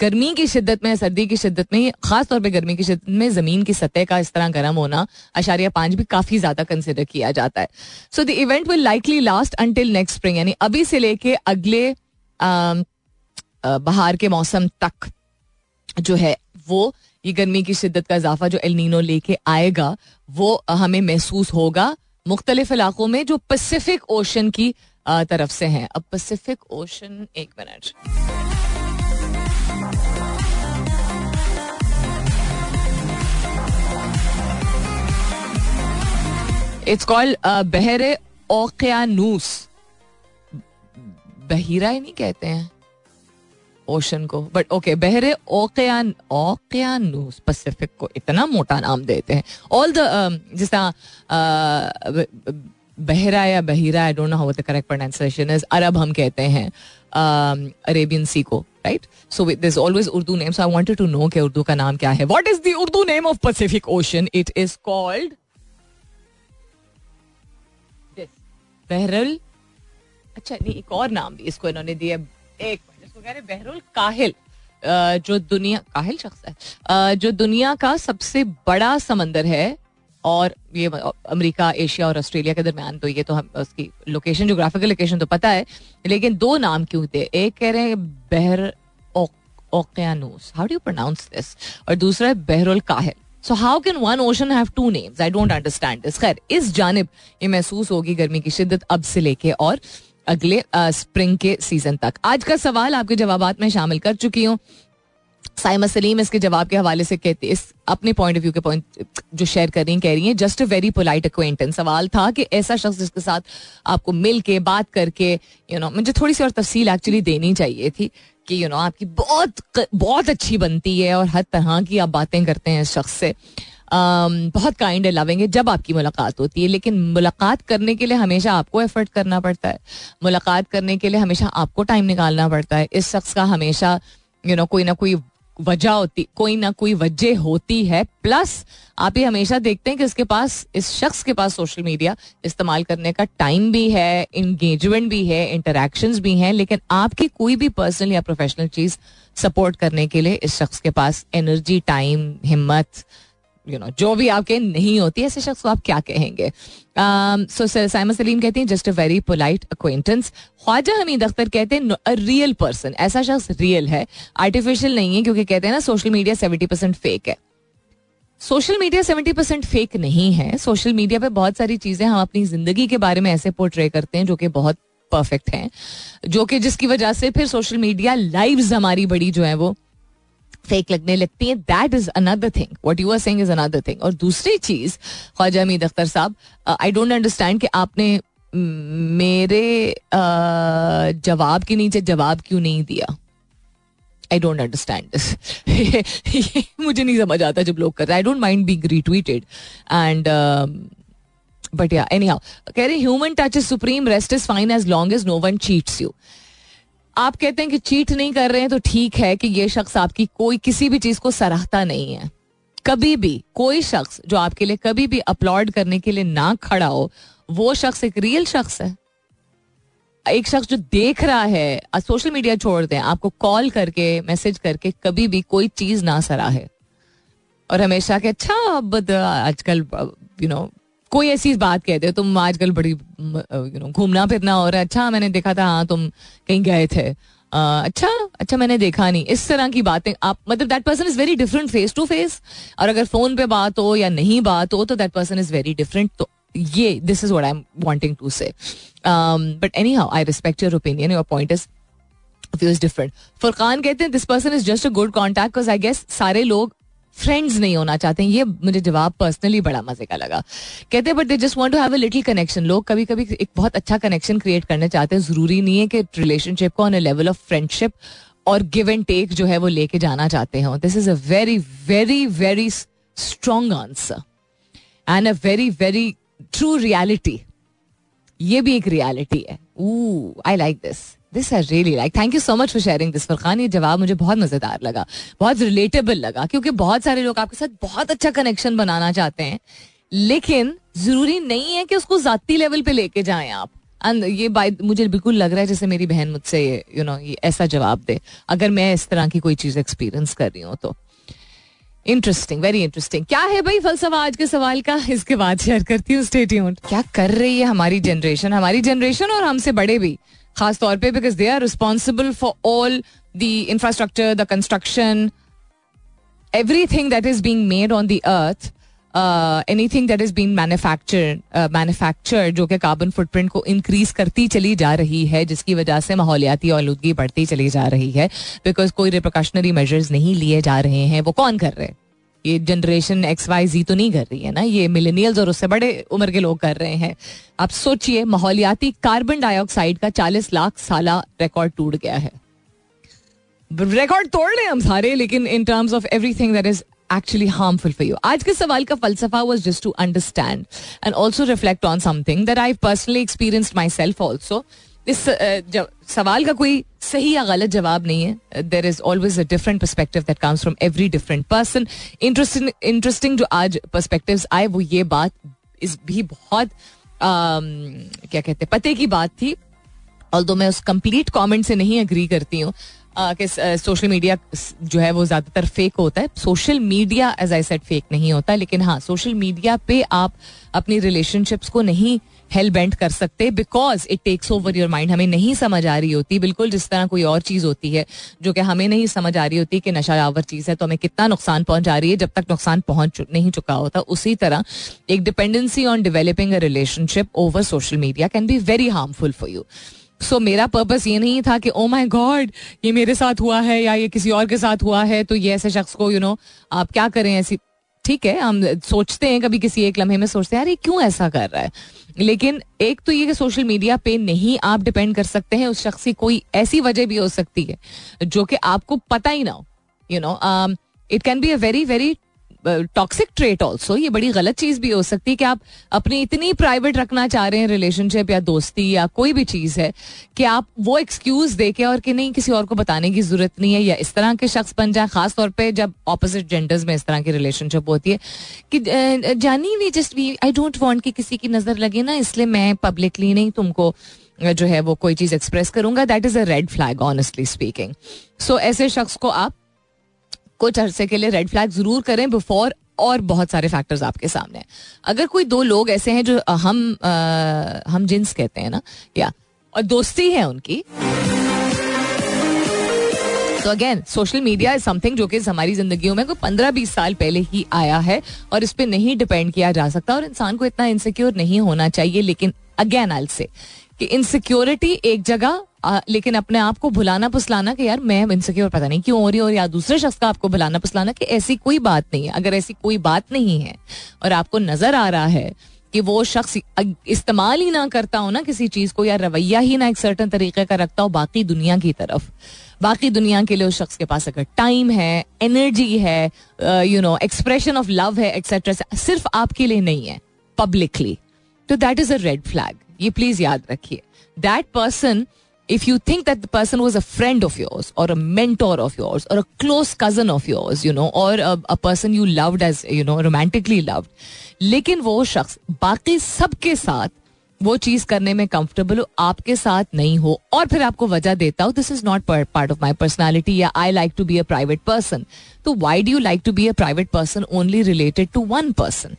Speaker 1: गर्मी की शिद्दत में, सर्दी की शिद्दत में खास तौर पे गर्मी की शिद्दत में ज़मीन की सतह का इस तरह गर्म होना अशारिया पाँच भी काफ़ी ज़्यादा कंसिडर किया जाता है। So the event will likely last until next spring यानी अभी से लेके अगले बहार के मौसम तक जो है, वो ये गर्मी की शिद्दत का इजाफा जो एलनीनो लेके आएगा, वो हमें महसूस होगा। मुख्तलिफ़ इलाकों में जो पैसिफिक ओशन की तरफ़ से हैं। अब पैसिफिक ओशन एक मिनट इट्स कॉल्ड बहरे ओकियानूस। बहिरा ही नहीं कहते हैं। ओशन को। बट ओके बहरे ओकियान, ओकियानूस पैसिफिक को इतना मोटा नाम देते हैं। ऑल द जिस तरह बहरा या बहीरा I don't know how the correct pronunciation is अरब हम कहते हैं अरेबियन सी को right so this always Urdu name so I wanted to know कि उर्दू का नाम क्या है. What is the Urdu name of Pacific Ocean it is called बहरुल अच्छा नहीं, एक और नाम भी इसको इन्होंने दिया. एक इसको कह रहे बहरुल काहिल जो दुनिया काहिल शख्स है. जो दुनिया का सबसे बड़ा समंदर है और ये अमेरिका, एशिया और ऑस्ट्रेलिया के दरमियान तो ये तो हम, उसकी लोकेशन जोग्राफिकल लोकेशन तो पता है, लेकिन दो नाम क्यों थे? एक कह रहे हैं बहर ओकियानूस हाउ डू प्रोनाउंस दिस और दूसरा है बहरुल काहिल। So how can one ocean have two names I don't understand this खैर, इस जानब ये महसूस होगी गर्मी की शिद्दत अब से लेके और अगले स्प्रिंग के सीज़न तक। आज का सवाल आपके जवाब में शामिल कर चुकी हूँ। साइमा सलीम इसके जवाब के हवाले से कहती इस अपने पॉइंट ऑफ़ व्यू के पॉइंट जो शेयर कर रही कह रही हैं just a very polite acquaintance सवाल था कि ऐसा शख्स जिसके साथ आपको मिल के बात करके यू नो मुझे थोड़ी सी और तफसील एक्चुअली देनी चाहिए थी कि यू नो आपकी बहुत बहुत अच्छी बनती है और हर तरह की आप बातें करते हैं इस शख्स से। Um, बहुत काइंड है लविंग है जब आपकी मुलाकात होती है लेकिन मुलाकात करने के लिए हमेशा आपको एफर्ट करना पड़ता है। मुलाकात करने के लिए हमेशा आपको टाइम निकालना पड़ता है। इस शख्स का हमेशा यू you नो know, कोई ना कोई वजह होती, कोई ना कोई वजह होती है। प्लस आप ये हमेशा देखते हैं कि इसके पास, इस शख्स के पास सोशल मीडिया इस्तेमाल करने का टाइम भी है इंगेजमेंट भी है इंटरेक्शंस भी हैं, लेकिन आपकी कोई भी पर्सनल या प्रोफेशनल चीज़ सपोर्ट करने के लिए इस शख्स के पास एनर्जी टाइम हिम्मत यू नो जो भी आपके नहीं होती ऐसे शख्स को आप क्या कहेंगे? सो साइमा सलीम कहते हैं just a very polite acquaintance Khwaja Hameed Akhtar कहते हैं अ रियल पर्सन ऐसा शख्स रियल है। आर्टिफिशियल नहीं है, क्योंकि कहते हैं ना social media seventy percent fake है। Social media seventy percent fake नहीं है। सोशल मीडिया पे बहुत सारी चीज़ें हम अपनी ज़िंदगी के बारे में ऐसे पोर्ट्रे करते हैं, जो कि बहुत परफेक्ट हैं। जो कि जिसकी वजह से फिर सोशल मीडिया लाइव्स हमारी बड़ी जो है वो फेक लगने लगती है. That is another thing what you are saying is another thing और दूसरी चीज़ ख्वाजा अमीद अख्तर साहब आई डोंट अंडरस्टैंड कि आपने मेरे uh, जवाब के नीचे जवाब क्यों नहीं दिया? आई डोंट अंडरस्टैंड दिस मुझे नहीं समझ आता जब लोग करते I don't mind be retweeted and but yeah anyhow कह रहे human touch is supreme rest is fine as long as no one cheats you आप कहते हैं कि चीट नहीं कर रहे हैं तो ठीक है कि ये शख्स आपकी कोई किसी भी चीज़ को सराहता नहीं है। कभी भी कोई शख्स जो आपके लिए कभी भी अपलॉड करने के लिए ना खड़ा हो, वो शख्स एक रियल शख्स है। एक शख्स जो देख रहा है सोशल मीडिया छोड़ दें, आपको कॉल करके मैसेज करके कभी भी कोई चीज़ ना सराहे। और हमेशा के अच्छा आजकल यू नो कोई ऐसी बात कहते हो, तुम आजकल बड़ी यू नो घूमना फिरना और अच्छा मैंने देखा था हाँ तुम कहीं गए थे। अच्छा अच्छा मैंने देखा नहीं। इस तरह की बातें, आप मतलब that person is very different face to face और अगर फ़ोन पे बात हो या नहीं बात हो तो that person is very different तो ये this is what I am wanting to say but anyhow I respect your opinion your point is is different Furqan कहते हैं this person is just a good contact because I guess सारे लोग फ्रेंड्स नहीं होना चाहते हैं। ये मुझे जवाब पर्सनली बड़ा मज़े का लगा। कहते हैं but they just want to have a little connection लोग कभी कभी एक बहुत अच्छा कनेक्शन क्रिएट करना चाहते हैं। ज़रूरी नहीं है कि रिलेशनशिप को on a level of friendship और गिव एंड टेक जो है वो लेके जाना चाहते हैं। This is a very very very strong answer and a very very true reality ये भी एक रियलिटी है। I like this this I really like thank you so much for sharing this Farkhan ये जवाब मुझे बहुत मज़ेदार लगा, बहुत रिलेटेबल लगा, क्योंकि बहुत सारे लोग आपके साथ बहुत अच्छा कनेक्शन बनाना चाहते हैं, लेकिन ज़रूरी नहीं है कि उसको जाती लेवल पे लेके जाएँ आप। एंड ये बात मुझे बिल्कुल लग रहा है जैसे मेरी बहन मुझसे ये यू नो ये ऐसा जवाब दे, अगर मैं इस तरह की कोई चीज़ एक्सपीरियंस कर रही हूँ तो। इंटरेस्टिंग वेरी इंटरेस्टिंग क्या है भाई फलसफा आज के सवाल का? इसके बाद शेयर करती हूँ स्टेट्यून क्या कर रही है हमारी जनरेशन हमारी जनरेशन और हमसे बड़े भी। खास तौर पे because they are responsible for all the infrastructure the construction everything that is being made on the earth anything that is been manufacture manufacture जो कि कार्बन फुटप्रिंट को इंक्रीज करती चली जा रही है, जिसकी वजह से माहौलियाती आलूदगी बढ़ती चली जा रही है बिकॉज़ कोई रिप्रिकॉशनरी मेजर्स नहीं लिए जा रहे हैं, वो कौन कर रहे हैं? ये जनरेशन एक्स वाई जी तो नहीं कर रही है ना? ये मिलेनियल्स और उससे बड़े उम्र के लोग कर रहे हैं। आप सोचिए, माहौलियाती कार्बन डाइऑक्साइड का 40 लाख साल रिकॉर्ड टूट गया है। रिकॉर्ड तोड़ रहे हम सारे, लेकिन in terms of everything that is actually harmful for you आज के सवाल का फलसफा was just to understand and also reflect on something that I personally experience myself also इस सवाल का कोई सही या गलत जवाब नहीं है there is always a different perspective that comes from every different person interesting interesting जो आज परस्पेक्टिव आए, वो ये बात इस भी बहुत क्या कहते हैं, पते की बात थी। ऑल मैं उस कंप्लीट कॉमेंट से नहीं अग्री करती हूँ कि सोशल मीडिया जो है वो ज़्यादातर फेक होता है। Social media as I said fake नहीं होता, लेकिन हाँ सोशल मीडिया पे आप अपनी रिलेशनशिप्स को नहीं हेल बेंड कर सकते because it takes over your mind हमें नहीं समझ आ रही होती बिल्कुल जिस तरह कोई और चीज़ होती है जो कि हमें नहीं समझ आ रही होती कि नशा आवर चीज़ है तो हमें कितना नुकसान पहुँचा रही है जब तक नुकसान पहुँच नहीं चुका होता उसी तरह एक dependency on developing a relationship over social media can be very harmful for you so मेरा पर्पस ये नहीं था कि ओ माई गॉड ये मेरे साथ हुआ है या ये किसी और के साथ हुआ है तो ये ऐसे शख्स को यू you नो know, आप क्या करें ऐसी ठीक है, हम सोचते हैं, कभी किसी एक लम्हे में सोचते हैं यार ये क्यों ऐसा कर रहा है? लेकिन एक तो ये कि सोशल मीडिया पे नहीं आप डिपेंड कर सकते हैं, उस शख्स की कोई ऐसी वजह भी हो सकती है, जो कि आपको पता ही ना हो you know it can be a very very toxic trait also ये बड़ी गलत चीज़ भी हो सकती है कि आप अपनी इतनी प्राइवेट रखना चाह रहे हैं रिलेशनशिप या दोस्ती या कोई भी चीज़ है कि आप वो एक्सक्यूज दे के और कि नहीं, किसी और को बताने की ज़रूरत नहीं है या इस तरह के शख्स बन जाए, खासतौर पर जब ऑपोजिट जेंडर्स में इस तरह की रिलेशनशिप होती है। कि जानी we just we I don't want कि किसी की नज़र लगे ना, इसलिए मैं पब्लिकली नहीं तुमको जो है वो कोई चीज़ एक्सप्रेस करूँगा। That is a red flag honestly speaking so ऐसे शख्स को आप कुछ अरसे के लिए रेड फ्लैग ज़रूर करें बिफोर और बहुत सारे फैक्टर्स आपके सामने अगर कोई दो लोग ऐसे हैं जो हम आ, हम जिन्स कहते हैं ना या और दोस्ती है उनकी तो again social media is something जो कि हमारी जिंदगियों में कोई पंद्रह बीस साल पहले ही आया है और इस पर नहीं डिपेंड किया जा सकता और इंसान को इतना इनसिक्योर नहीं होना चाहिए लेकिन अगेन आल से कि इनसिक्योरिटी एक जगह लेकिन अपने आप को भुलाना पुसलाना कि यार मैं इनसिक्योर पता नहीं क्यों हो रही और या दूसरे शख्स का आपको भुलाना पुसलाना कि ऐसी कोई बात नहीं है। अगर ऐसी कोई बात नहीं है और आपको नज़र आ रहा है कि वो शख्स इस्तेमाल ही ना करता हो ना किसी चीज़ को या रवैया ही ना एक सर्टन तरीके का रखता हो बाकी दुनिया की तरफ़। बाकी दुनिया के लिए उस शख्स के पास अगर टाइम है एनर्जी है you know expression of love है एक्सेट्रा सिर्फ़ आपके लिए नहीं है पब्लिकली तो that is a red flag ये प्लीज़ याद रखिए that person if you think that person was a friend of yours or a mentor of yours or a close cousin of yours you know or a, a person you loved as you know romantically लेकिन वो शख्स बाकी सबके साथ वो चीज़ करने में कंफर्टेबल हो आपके साथ नहीं हो और फिर आपको वजह देता हो this is not part of my personality या I like to be a private person तो why do you like to be a private person only related to one person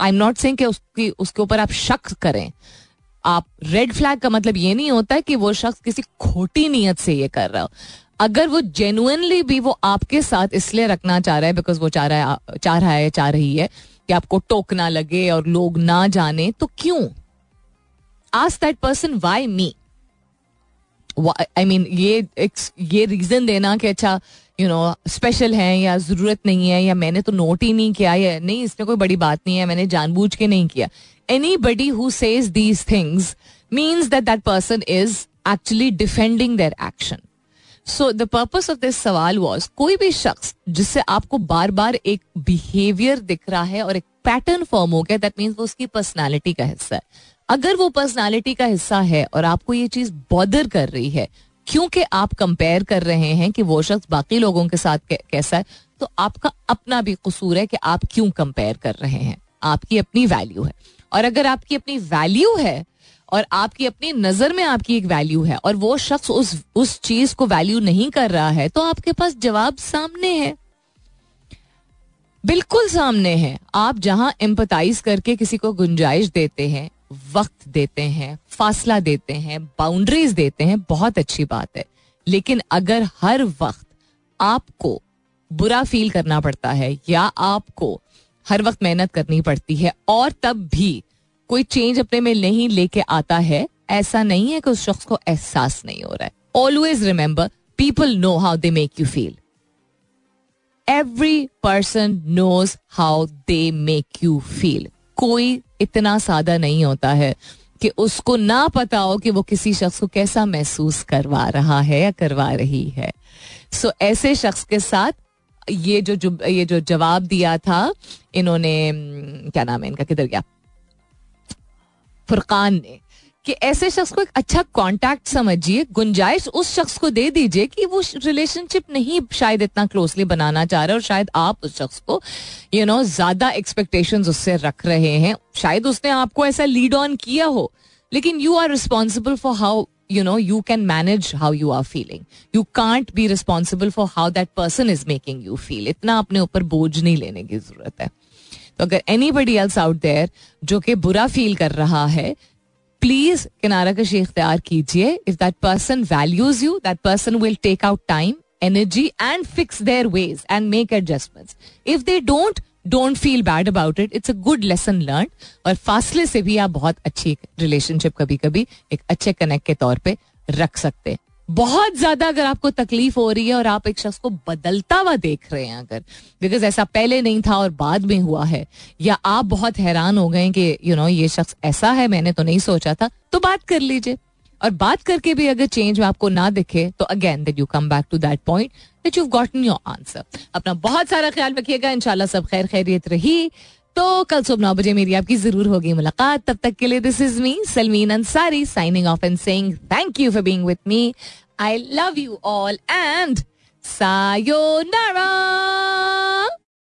Speaker 1: I am not saying कि उसकी उसके ऊपर आप शक करें आप रेड फ्लैग का मतलब ये नहीं होता कि वो शख्स किसी खोटी नीयत से ये कर रहा हो। अगर वो जेनुअनली भी वो आपके साथ इसलिए रखना चाह रहा है बिकॉज़ वो चाह रहा है, चाह रहा है, चाह रही है कि आपको टोकना लगे और लोग ना जाने तो क्यों? Ask that person why me I mean ये ये रीजन देना कि अच्छा यू नो स्पेशल है या ज़रूरत नहीं है या मैंने तो नोट ही नहीं किया या नहीं, इसमें कोई बड़ी बात नहीं है, मैंने जानबूझ के नहीं किया। Anybody who says these things means that that person is actually defending their action so the purpose of this सवाल वॉज़ कोई भी शख्स जिससे आपको बार बार एक बिहेवियर दिख रहा है और एक पैटर्न फॉर्म हो गया दैट मीन्स वो उसकी पर्सनैलिटी का हिस्सा है अगर वो पर्सनैलिटी का हिस्सा है और आपको ये चीज़ बॉदर कर रही है क्योंकि आप कंपेयर कर रहे हैं कि वो शख्स बाकी लोगों के साथ कैसा है तो आपका अपना भी कसूर है कि आप क्यों कंपेयर कर रहे हैं आपकी अपनी वैल्यू है और अगर आपकी अपनी वैल्यू है और आपकी अपनी नज़र में आपकी एक वैल्यू है और वो शख्स उस उस चीज़ को वैल्यू नहीं कर रहा है तो आपके पास जवाब सामने है। बिल्कुल सामने है। आप जहाँ एम्पताइज करके किसी को गुंजाइश देते हैं, वक्त देते हैं, फासला देते हैं बाउंड्रीज देते हैं, बहुत अच्छी बात है। लेकिन अगर हर वक्त आपको बुरा फील करना पड़ता है या आपको हर वक्त मेहनत करनी पड़ती है और तब भी कोई चेंज अपने में नहीं लेके आता है ऐसा नहीं है कि उस शख्स को एहसास नहीं हो रहा है। Always remember people know how they make you feel every person knows how they make you feel कोई इतना सादा नहीं होता है कि उसको ना पता हो कि वो किसी शख्स को कैसा महसूस करवा रहा है या करवा रही है। सो so, ऐसे शख्स के साथ ये जो, ये जो जवाब दिया था इन्होंने क्या नाम है इनका किधर गया? फुरकान ने कि ऐसे शख्स को एक अच्छा कांटेक्ट समझिए गुंजाइश उस शख्स को दे दीजिए कि वो रिलेशनशिप नहीं शायद इतना क्लोजली बनाना चाह रहे और शायद आप उस शख्स को यू नो ज़्यादा एक्सपेक्टेशन उससे रख रहे हैं। शायद उसने आपको ऐसा लीड ऑन किया हो लेकिन you are responsible for how you know you can manage how you are feeling you can't be responsible for how that person is making you feel इतना अपने ऊपर बोझ नहीं लेने की ज़रूरत है। तो अगर anybody else out there जो कि बुरा फील कर रहा है प्लीज़ किनारा कशी इख्तियार कीजिए। If that person values you that person will take out time energy and fix their ways and make adjustments if they don't don't feel bad about it it's a good lesson learn और फासले से भी आप बहुत अच्छी रिलेशनशिप कभी कभी एक अच्छे कनेक्ट के तौर पे रख सकते हैं। बहुत ज़्यादा अगर आपको तकलीफ़ हो रही है और आप एक शख्स को बदलता हुआ देख रहे हैं अगर बिकॉज़ ऐसा पहले नहीं था और बाद में हुआ है या आप बहुत हैरान हो गए कि यू you नो know, ये शख्स ऐसा है मैंने तो नहीं सोचा था तो बात कर लीजिए। और बात करके भी अगर चेंज आपको ना दिखे तो again that you come back to that point that you gotten your answer अपना बहुत सारा ख्याल रखिएगा, इंशाल्लाह सब खैर खैरियत रही। तो कल सुबह नौ बजे मेरी आपकी ज़रूर होगी मुलाकात। तब तक के लिए this is me Salmeen Ansari signing off and saying thank you for being with me I love you all and sayonara